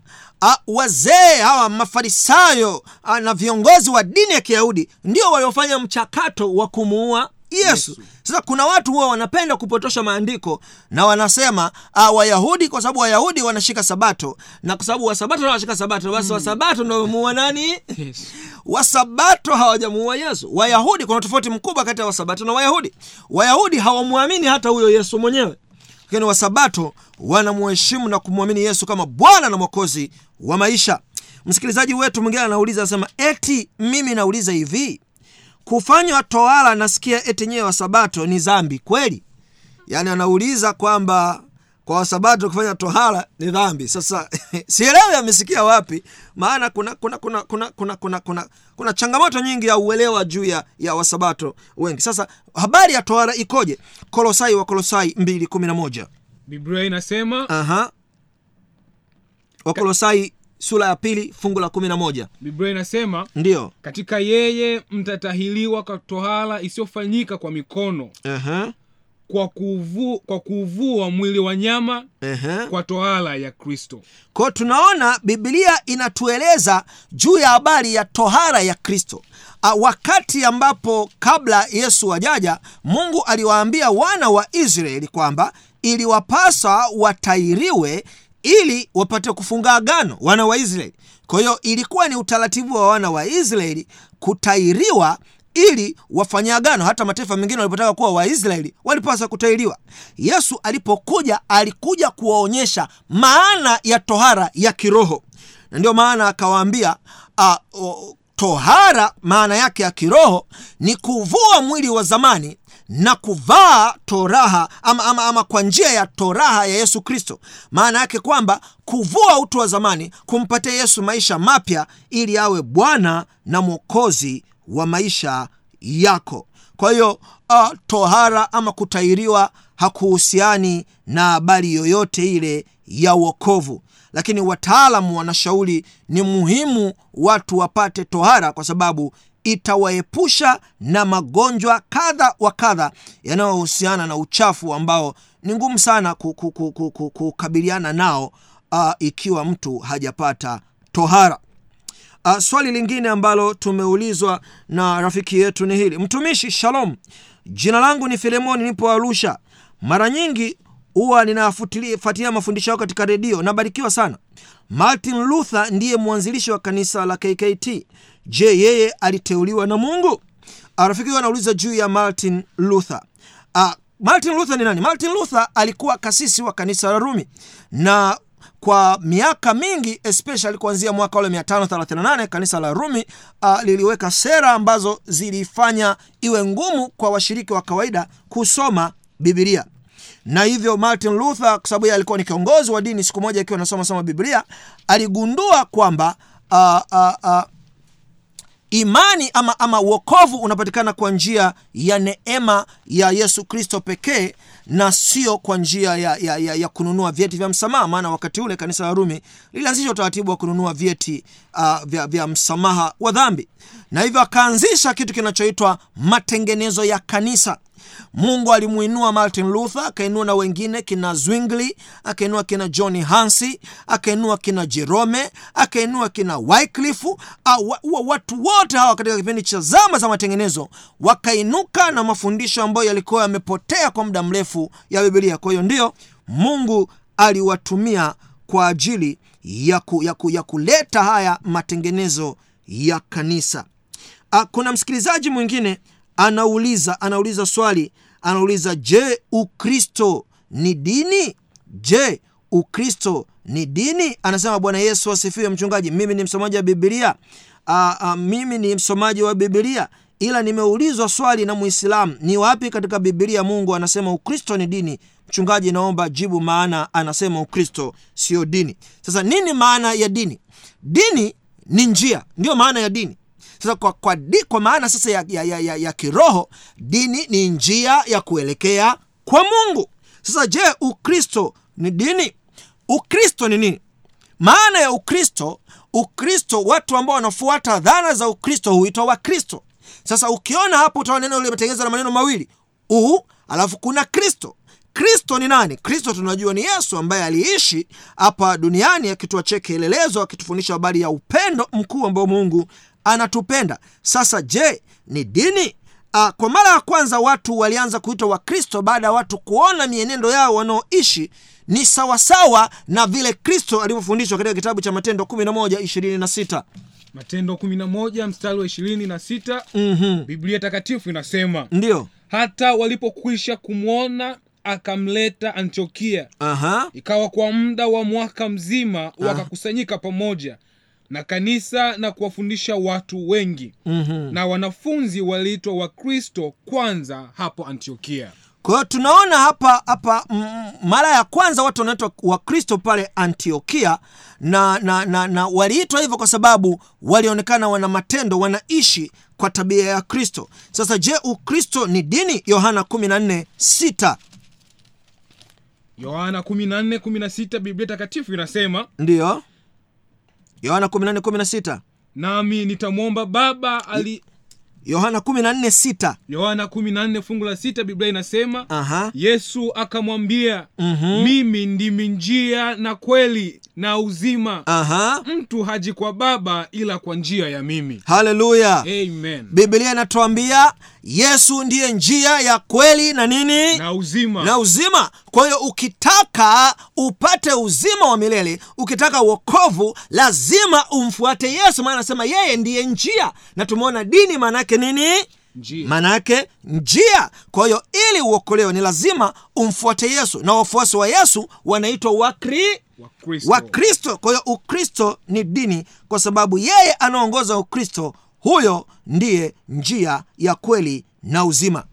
S2: wazee hawa mafarisayo a, na viongozi wa dini ya kiyahudi ndio waliofanya mchakato wa kumuua yesu. Sasa kuna watu huwa wanapenda kupotosha maandiko na wanasema uh, wayahudi kwa sababu wayahudi wanashika sabato. Na kwa sababu wasabato wanashika sabato basi wasabato ndo nani?
S1: Yes.
S2: wasabato hawajamuua yesu. Wayahudi kuna tofauti mkubwa kati ya wasabato na wayahudi. Wayahudi hawamwamini hata huyo yesu mwenyewe. Lakini wasabato wanamuheshimu na kumwamini yesu kama bwana na mwokozi wa maisha. Msikilizaji wetu mwingine anauliza anasema eti mimi nauliza hivi kufanywa tohara nasikia eti nyewe wasabato ni dhambi kweli? Yaani anauliza kwamba kwa wasabato kufanya tohara ni dhambi. Sasa sielewi amesikia wapi maana kuna kuna kuna kuna kuna kuna kuna, kuna changamoto nyingi ya uelewa juu ya, ya wasabato wengi. Sasa habari ya tohara ikoje? Kolosai wa kolosai 211
S1: biblia inasema
S2: aha. Wakolosai sura ya pili fungu la 11
S1: biblia inasema
S2: ndiyo
S1: katika yeye mtatahiliwa kwa tohara isiyofanyika kwa mikono
S2: Aha,
S1: kwa kuvu, kwa kuuvua mwili wa nyama
S2: aha.
S1: kwa tohara ya kristo.
S2: Kwao tunaona biblia inatueleza juu ya habari ya tohara ya kristo. A, wakati ambapo kabla yesu ajaja mungu aliwaambia wana wa israeli kwamba iliwapasa watairiwe ili wapate kufunga agano wana wa israeli. Kwa hiyo ilikuwa ni utaratibu wa wana wa israeli kutairiwa ili wafanye agano. Hata mataifa mengine walipotaka kuwa waisraeli walipaswa kutairiwa. Yesu alipokuja alikuja kuwaonyesha maana ya tohara ya kiroho. Na ndio maana akawaambia uh, tohara maana yake ya kiroho ni kuvua mwili wa zamani na kuvaa toraha ama, ama, ama kwa njia ya toraha ya yesu kristo. Maana yake kwamba kuvua utu wa zamani kumpatia yesu maisha mapya ili awe bwana na mwokozi wa maisha yako. Kwa hiyo uh, tohara ama kutairiwa hakuhusiani na habari yoyote ile ya uokovu lakini wataalamu wanashauri ni muhimu watu wapate tohara kwa sababu itawaepusha na magonjwa kadha wa kadha yanayohusiana na uchafu ambao ni ngumu sana ku- ku- ku- ku- ku- kukabiliana nao uh, ikiwa mtu hajapata tohara. Uh, swali lingine ambalo tumeulizwa na rafiki yetu ni hili. Mtumishi shalom. Jina langu ni filemoni nipo arusha. Mara nyingi huwa ninafuatilia mafundisho yao katika redio. Nabarikiwa sana. Martin luther ndiye mwanzilishi wa kanisa la kkt je yeye aliteuliwa na mungu? Uh, rafiki anauliza juu ya martin luther. A, martin luther ni nani? Martin luther alikuwa kasisi wa kanisa la rumi. Na kwa miaka mingi especially kuanzia mwaka ule 538 kanisa la rumi uh, liliweka sera ambazo zilifanya iwe ngumu kwa washiriki wa kawaida kusoma bibilia na hivyo martin luther kwa sababu alikuwa ni kiongozi wa dini siku moja akiwa anasoma soma biblia aligundua kwamba uh, uh, uh, imani ama ama uokovu unapatikana kwa njia ya neema ya yesu kristo pekee na sio kwa njia ya, ya, ya, ya kununua vyeti vya msamaha. Maana wakati ule kanisa la rumi lilianzisha utaratibu wa kununua vyeti uh, vya, vya msamaha wa dhambi. Na hivyo akaanzisha kitu kinachoitwa matengenezo ya kanisa mungu alimuinua martin luther akainua na wengine kina zwingli akainua kina john hansi akainua kina jerome akainua kina wycliffe. Wa, watu wote hawa katika kipindi cha zama za matengenezo wakainuka na mafundisho ambayo yalikuwa yamepotea kwa muda mrefu ya bibilia kwa hiyo ndio mungu aliwatumia kwa ajili ya, ku, ya, ku, ya kuleta haya matengenezo ya kanisa. A, kuna msikilizaji mwingine anauliza anauliza swali. Anauliza je ukristo ni dini? Je ukristo ni dini? Anasema bwana yesu asifiwe mchungaji. Mimi ni msomaji wa bibilia a, a, mimi ni msomaji wa bibilia ila nimeulizwa swali na muislamu ni wapi katika bibilia mungu anasema ukristo ni dini? Mchungaji naomba jibu maana anasema ukristo sio dini. Sasa nini maana ya dini? Dini ni njia ndiyo maana ya dini sasa kwa, kwa, di, kwa maana sasa ya, ya, ya, ya, kiroho dini ni njia ya kuelekea kwa mungu. Sasa je ukristo ni dini? Ukristo ni nini? Maana ya ukristo ukristo watu ambao wanafuata dhana za ukristo huitwa wakristo. Sasa ukiona hapo utaona neno limetengenezwa na maneno mawili. U alafu kuna kristo. Kristo ni nani? Kristo tunajua ni yesu ambaye aliishi hapa duniani akituachia kielelezo akitufundisha habari ya upendo mkuu ambao mungu anatupenda. Sasa je ni dini? A, kwa mara ya kwanza watu walianza kuitwa wakristo baada ya watu kuona mienendo yao wanaoishi ni sawasawa na vile kristo alivyofundishwa katika kitabu cha matendo 1126
S1: matendo 11 mstari wa 26
S2: mm-hmm.
S1: biblia takatifu inasema
S2: ndio.
S1: Hata walipokwisha kumwona akamleta antiokia
S2: Aha.
S1: ikawa kwa muda wa mwaka mzima wakakusanyika pamoja na kanisa na kuwafundisha watu wengi.
S2: Mm-hmm.
S1: na wanafunzi waliitwa wakristo kwanza hapo antiokia.
S2: Kwa hiyo tunaona hapa hapa mara ya kwanza watu wanaitwa wakristo pale antiokia na, na, na, na waliitwa hivyo kwa sababu walionekana wana matendo wanaishi kwa tabia ya kristo. Sasa je ukristo ni dini? Yohana 14:6
S1: yohana 14:16 biblia takatifu inasema
S2: ndiyo yohana 14:16.
S1: nami nitamwomba baba ali
S2: yohana 14:6.
S1: yohana 14 fungu la sita biblia inasema
S2: aha
S1: yesu akamwambia
S2: Mhm.
S1: mimi ndimi njia na kweli na uzima
S2: aha
S1: mtu haji kwa baba ila kwa njia ya mimi
S2: haleluya
S1: amen
S2: biblia inatuambia yesu ndiye njia ya kweli na nini?
S1: Na uzima.
S2: Na uzima. Kwa hiyo ukitaka upate uzima wa milele ukitaka uokovu lazima umfuate yesu maana anasema yeye ndiye njia. Na tumeona dini maana yake nini? Maana yake njia. Kwa hiyo ili uokolewe ni lazima umfuate yesu. Na wafuasi wa yesu wanaitwa wakri
S1: wakristo.
S2: Kwa hiyo ukristo ni dini kwa sababu yeye anaongoza ukristo huyo ndiye njia ya kweli na uzima.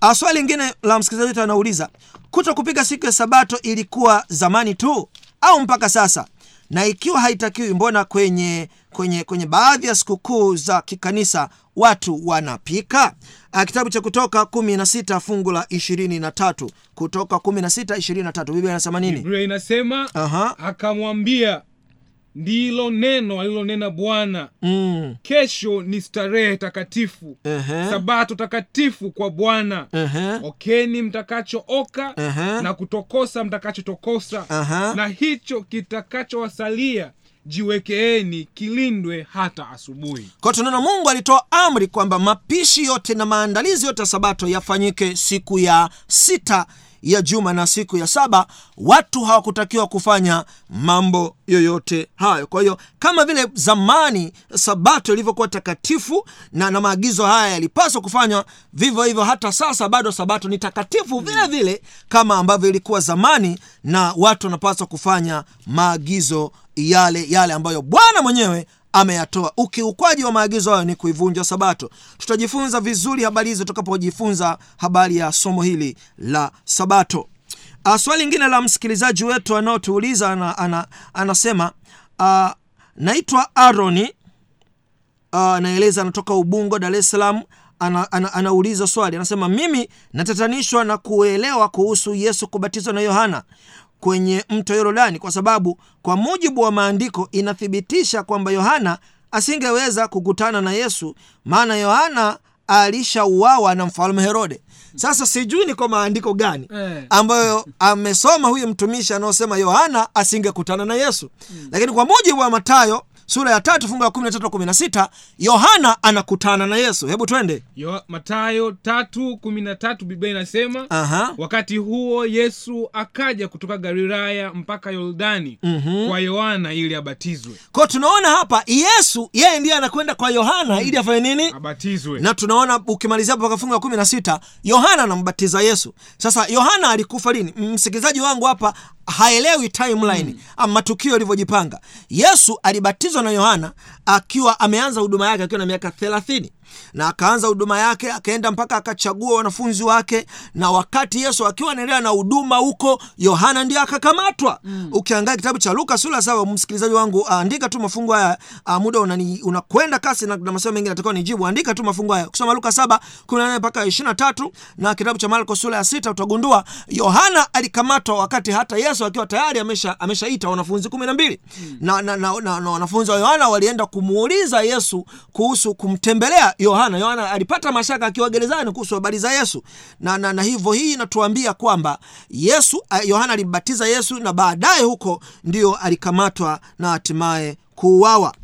S2: Ah, swali lingine la msikilizaji wetu anauliza kuto kupiga siku ya sabato ilikuwa zamani tu au mpaka sasa? Na ikiwa haitakiwi mbona kwenye kwenye kwenye baadhi ya sikukuu za kikanisa watu wanapika? Ah, kitabu cha kutoka 16 fungu la 23 kutoka 16 23 biblia inasema nini?
S1: Biblia inasema
S2: Aha.
S1: akamwambia ndilo neno alilonena bwana
S2: Mm.
S1: kesho ni starehe takatifu
S2: Ehe.
S1: sabato takatifu kwa bwana
S2: Ehe.
S1: okeni mtakachooka
S2: Ehe.
S1: na kutokosa mtakachotokosa
S2: Aha.
S1: na hicho kitakachowasalia jiwekeeni kilindwe hata asubuhi
S2: kwa tunaona mungu alitoa amri kwamba mapishi yote na maandalizi yote ya sabato yafanyike siku ya sita ya juma na siku ya saba watu hawakutakiwa kufanya mambo yoyote hayo. Kwa hiyo kama vile zamani sabato ilivyokuwa takatifu na, na maagizo haya yalipaswa kufanywa vivyo hivyo hata sasa bado sabato ni takatifu vile vile kama ambavyo ilikuwa zamani na watu wanapaswa kufanya maagizo yale yale ambayo bwana mwenyewe ameyatoa. Ukiukwaji wa maagizo hayo ni kuivunja sabato. Tutajifunza vizuri habari hizo tutakapojifunza habari ya somo hili la sabato. Uh, swali lingine la msikilizaji wetu anaotuuliza ana, ana, anasema uh, naitwa aroni uh, anaeleza anatoka ubungo dar es salaam ana, ana, anauliza swali. Anasema mimi natatanishwa na kuelewa kuhusu yesu kubatizwa na yohana kwenye mto yorodani kwa sababu kwa mujibu wa maandiko inathibitisha kwamba yohana asingeweza kukutana na yesu maana yohana alishauawa na mfalme herode sasa sijui ni kwa maandiko gani
S1: Eh.
S2: ambayo amesoma huyu mtumishi anaosema yohana asingekutana na yesu mm. lakini kwa mujibu wa matayo sura ya tatu fungu la kumi na tatu kumi na sita yohana anakutana na yesu. Hebu twende.
S1: Yo, matayo tatu kumi na tatu biblia inasema
S2: Aha.
S1: wakati huo yesu akaja kutoka galilaya mpaka yordani mm-hmm. kwa yohana ili abatizwe.
S2: Ko tunaona hapa yesu yeye ndiye anakwenda kwa yohana ili afanye nini?
S1: Abatizwe.
S2: Na tunaona ukimalizia hapo fungu la kumi na sita yohana anambatiza yesu. Sasa yohana alikufa lini? Msikilizaji wangu hapa haelewi timeline mm. matukio yalivyojipanga yesu alibatizwa na yohana akiwa ameanza huduma yake akiwa na miaka thelathini na akaanza huduma yake akaenda mpaka akachagua wanafunzi wake na wakati yesu akiwa anaendelea na huduma huko yohana ndio akakamatwa mm. ukiangaa kitabu cha luka sura saba msikilizaji wangu andika tu mafungu haya uh, muda unakwenda kasi na, na masemo mengine natakiwa nijibu andika tu mafungu haya kusoma luka saba kumi na nane mpaka ishirini na tatu na kitabu cha marko sura ya sita utagundua yohana alikamatwa wakati hata yesu akiwa tayari amesha ameshaita wanafunzi kumi na mbili mm. na, na, na, na, na wanafunzi wa yohana walienda kumuuliza yesu kuhusu kumtembelea yohana yohana alipata mashaka akiwa gerezani kuhusu habari za yesu. Na, na, na hivyo hii inatuambia kwamba yesu eh, yohana alimbatiza yesu na baadaye huko ndio alikamatwa na hatimaye kuuawa.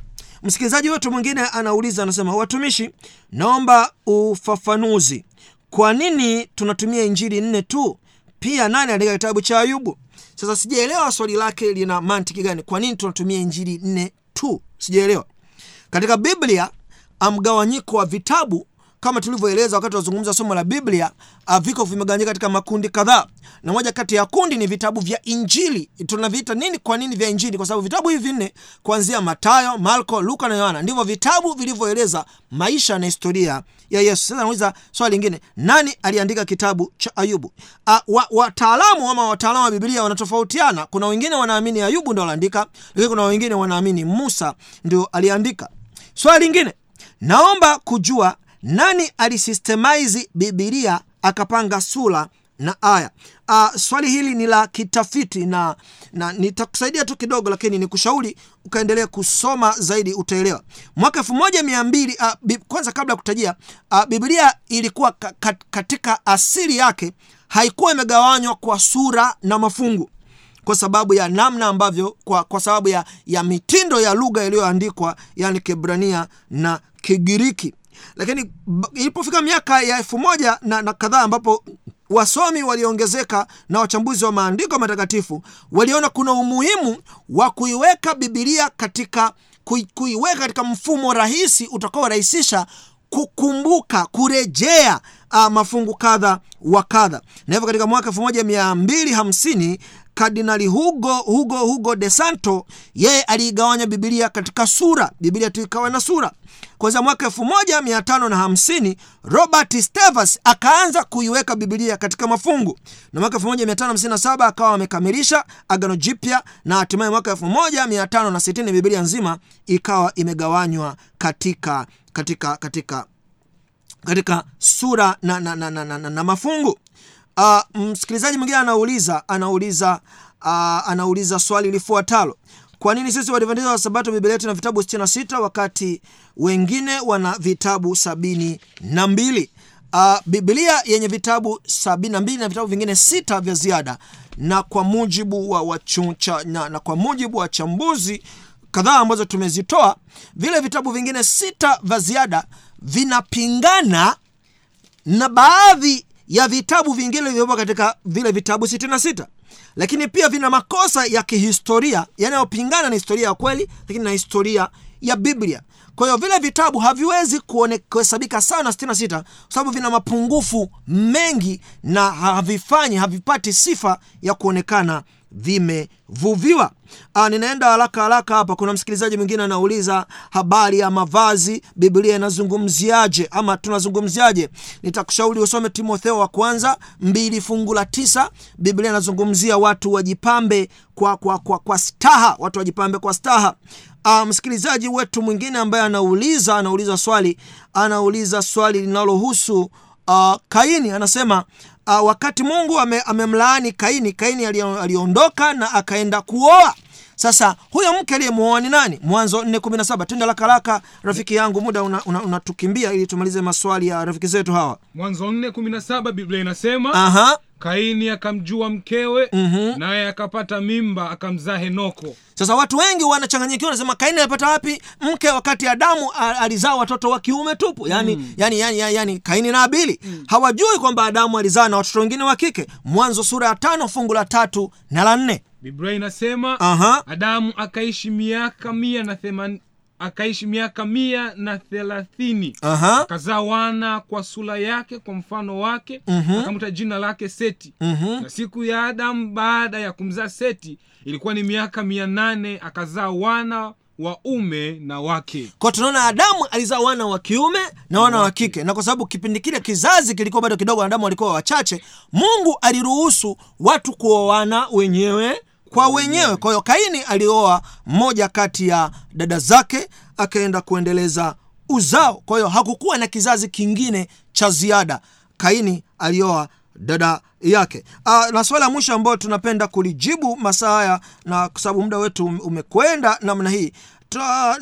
S2: Msikilizaji wetu mwingine anauliza anasema watumishi naomba ufafanuzi. Kwa nini tunatumia injili nne tu? Pia nani andika kitabu cha ayubu? Sasa sijaelewa swali lake lina mantiki gani. Kwa nini tunatumia injili nne tu? Sijaelewa. Katika biblia mgawanyiko wa vitabu. Kama tulivyoeleza wakati tunazungumza somo la biblia uh, viko vimegawanyika katika makundi kadhaa. Na moja kati ya kundi ni vitabu vya injili. Tunaviita nini? Kwa nini vya injili? Kwa sababu vitabu hivi vinne kuanzia matayo marko luka na yohana ndivyo vitabu vilivyoeleza maisha na historia ya yesu. Sasa nauliza swali lingine. Nani aliandika kitabu cha ayubu? Wa, wataalamu ama wataalamu wa biblia wanatofautiana. Kuna wengine wanaamini ayubu ndo aliandika lakini kuna wengine wanaamini musa ndio aliandika. Swali lingine naomba kujua nani alisystemaizi bibilia akapanga sura na aya. Uh, swali hili ni la kitafiti na, na nitakusaidia tu kidogo lakini nikushauri ukaendelea kusoma zaidi utaelewa. Mwaka elfu moja mia mbili uh, kwanza kabla ya kutajia uh, bibilia ilikuwa ka, ka, katika asili yake haikuwa imegawanywa kwa sura na mafungu. Kwa sababu ya namna ambavyo kwa, kwa sababu ya, ya mitindo ya lugha iliyoandikwa yani kibrania na kigiriki. Lakini ilipofika miaka ya elfu moja na, na kadhaa ambapo wasomi waliongezeka na wachambuzi wa maandiko matakatifu waliona kuna umuhimu wa kuiweka bibilia katika kui, kuiweka katika mfumo rahisi utakaorahisisha kukumbuka kurejea uh, mafungu kadha wa kadha. Na hivyo katika mwaka 1250 kardinali hugo hugo hugo de santo yeye aliigawanya bibilia katika sura. Bibilia tu ikawa na sura. Kwanzia mwaka 1550 robert stevens akaanza kuiweka bibilia katika mafungu. Na mwaka 1557 akawa amekamilisha agano jipya na hatimaye mwaka 1560 bibilia nzima ikawa imegawanywa katika katika katika katika sura na, na, na, na, na, na, na mafungu uh, msikilizaji mwingine anauliza anauliza uh, anauliza swali lifuatalo. Kwa nini sisi Waadventista wa sabato biblia yetu vitabu 66 wakati wengine wana vitabu sabini na mbili? Uh, biblia yenye vitabu sabini na mbili na vitabu vingine sita vya ziada na kwa mujibu wa wachuncha, na, na kwa mujibu wa chambuzi kadhaa ambazo tumezitoa vile vitabu vingine sita vya ziada vinapingana na baadhi ya vitabu vingine vilivyopo katika vile vitabu 66 lakini pia vina makosa ya kihistoria yanayopingana na historia ya kweli lakini na historia ya biblia. Kwa hiyo vile vitabu haviwezi kuhesabika sawa na 66 kwa sababu vina mapungufu mengi na havifanyi havipati sifa ya kuonekana vimevuviwa. Ah, ninaenda haraka haraka hapa. Kuna msikilizaji mwingine anauliza habari ya mavazi? Biblia inazungumziaje? Ama tunazungumziaje? Nitakushauri usome timotheo wa kwanza mbili fungu la tisa. Biblia inazungumzia watu wajipambe kwa, kwa, kwa, kwa staha watu wajipambe kwa staha. Uh, msikilizaji wetu mwingine ambaye anauliza anauliza swali anauliza swali linalohusu uh, kaini anasema uh, wakati mungu ame, amemlaani kaini kaini aliondoka na akaenda kuoa sasa huyo mke aliyemuoa ni nani? Mwanzo 417 Tenda lakalaka rafiki yangu muda unatukimbia una, una ili tumalize maswali ya rafiki zetu hawa.
S1: Mwanzo 4:17 biblia inasema
S2: aha.
S1: Kaini akamjua mkewe
S2: Mhm.
S1: naye akapata mimba akamzaa henoko.
S2: Sasa watu wengi wanachanganyikiwa wanasema kaini alipata wapi? Mke wakati adamu alizaa watoto wa kiume tupu. Yani, mm. yani, yani, yani, yani kaini na abili mm. hawajui kwamba adamu alizaa na watoto wengine wa kike. Mwanzo sura ya tano fungu la tatu na la nne
S1: biblia inasema
S2: Aha.
S1: adamu akaishi miaka mia na theman... akaishi miaka mia na thelathini. Akazaa wana kwa sura yake kwa mfano wake.
S2: Mhm.
S1: akamta jina lake seti.
S2: Mhm.
S1: na siku ya adamu baada ya kumzaa seti ilikuwa ni miaka mia nane akazaa wana waume na wake.
S2: Kwa tunaona adamu alizaa wana wa kiume na wana wa kike. na kwa sababu kipindi kile kizazi kilikuwa bado kidogo wanadamu walikuwa wachache mungu aliruhusu watu kuoana wenyewe kwa wenyewe. Kwa hiyo kaini alioa mmoja kati ya dada zake akaenda kuendeleza uzao. Kwa hiyo hakukuwa na kizazi kingine cha ziada. Kaini alioa dada yake. Uh, na swala ya mwisho ambayo tunapenda kulijibu masaa haya na kwa sababu muda wetu umekwenda namna hii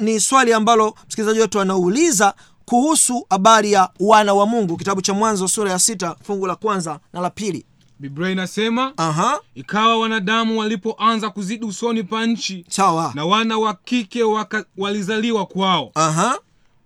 S2: ni swali ambalo msikilizaji wetu anauliza kuhusu habari ya wana wa mungu. Kitabu cha mwanzo sura ya sita fungu la kwanza na la pili
S1: biblia inasema
S2: aha.
S1: ikawa wanadamu walipoanza kuzidi usoni pa nchi
S2: sawa.
S1: na wana wa kike walizaliwa kwao.
S2: Aha.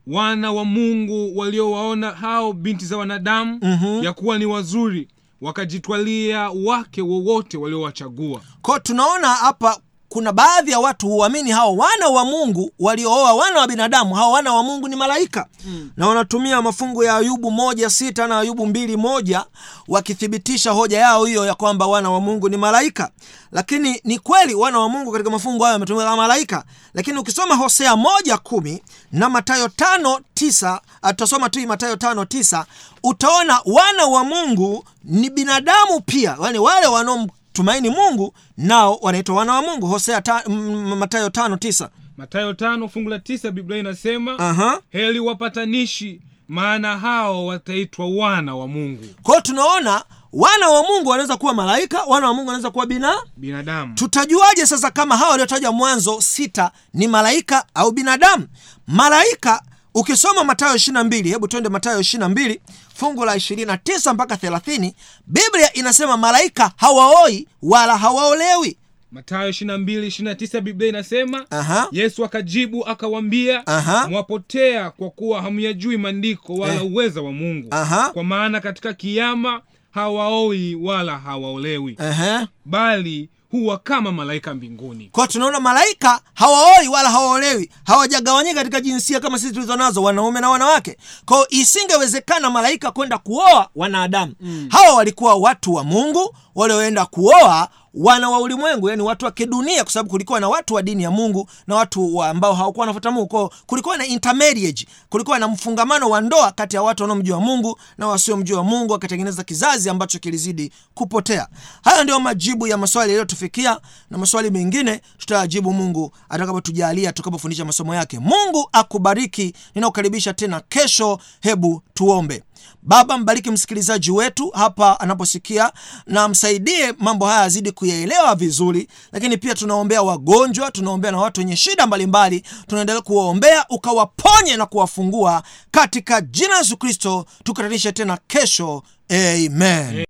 S1: Wana wa mungu waliowaona hao binti za wanadamu
S2: Mhm.
S1: ya kuwa ni wazuri wakajitwalia wake wowote waliowachagua.
S2: Ko tunaona hapa kuna baadhi ya watu huamini hao wana wa mungu waliooa wana wa binadamu. Hao wana wa mungu ni malaika. Mm. na wanatumia mafungu ya ayubu moja sita na ayubu mbili moja wakithibitisha hoja yao hiyo ya kwamba wana wa mungu ni malaika. Lakini ni kweli wana wa mungu katika mafungu hayo wametumika kama malaika. Lakini ukisoma hosea moja kumi na matayo tano tisa ah, tutasoma tu hii matayo tano tisa utaona wana wa mungu ni binadamu pia. Yani wale wanao tumaini mungu nao wanaitwa wana wa mungu. Hosea ta, m, matayo tano tisa.
S1: Matayo tano fungu la tisa biblia inasema
S2: Aha.
S1: heli wapatanishi maana hao wataitwa wana wa mungu.
S2: Kwao tunaona wana wa mungu wanaweza kuwa malaika wana wa mungu wanaweza kuwa bina
S1: binadamu.
S2: tutajuaje sasa kama hawa waliotaja mwanzo sita ni malaika au binadamu? Malaika ukisoma matayo 22 hebu twende matayo 22 fungu la 29 mpaka 30 biblia inasema malaika hawaoi wala hawaolewi
S1: matayo 22 29 biblia inasema
S2: Aha.
S1: yesu akajibu akawambia mwapotea kwa kuwa hamyajui maandiko wala
S2: Eh.
S1: uweza wa mungu
S2: Aha.
S1: kwa maana katika kiama hawaoi wala hawaolewi
S2: Aha.
S1: bali huwa kama malaika mbinguni.
S2: Kwa tunaona malaika hawaoi wala hawaolewi hawajagawanyika katika jinsia kama sisi tulizo nazo wanaume na wanawake. Kwao isingewezekana malaika kwenda kuoa wanadamu. Mm. hawa walikuwa watu wa mungu walioenda kuoa wana wa ulimwengu yani watu wa kidunia kwa sababu kulikuwa na watu wa dini ya mungu na watu wa ambao hawakuwa wanafuata mungu. Kwao kulikuwa na intermarriage kulikuwa na mfungamano wa ndoa kati ya watu wanaomjua mungu na wasiomjua mungu wakatengeneza kizazi ambacho kilizidi kupotea. Hayo ndio majibu ya maswali yaliyotufikia na maswali mengine tutayajibu mungu atakapotujalia tukapofundisha masomo yake. Mungu akubariki. Ninakukaribisha tena kesho. Hebu tuombe baba mbariki msikilizaji wetu hapa anaposikia na msaidie mambo haya azidi kuyaelewa vizuri. Lakini pia tunaombea wagonjwa tunaombea na watu wenye shida mbalimbali tunaendelea kuwaombea ukawaponye na kuwafungua katika jina yesu kristo tukutanishe tena kesho. Amen.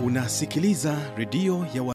S4: Unasikiliza redio ya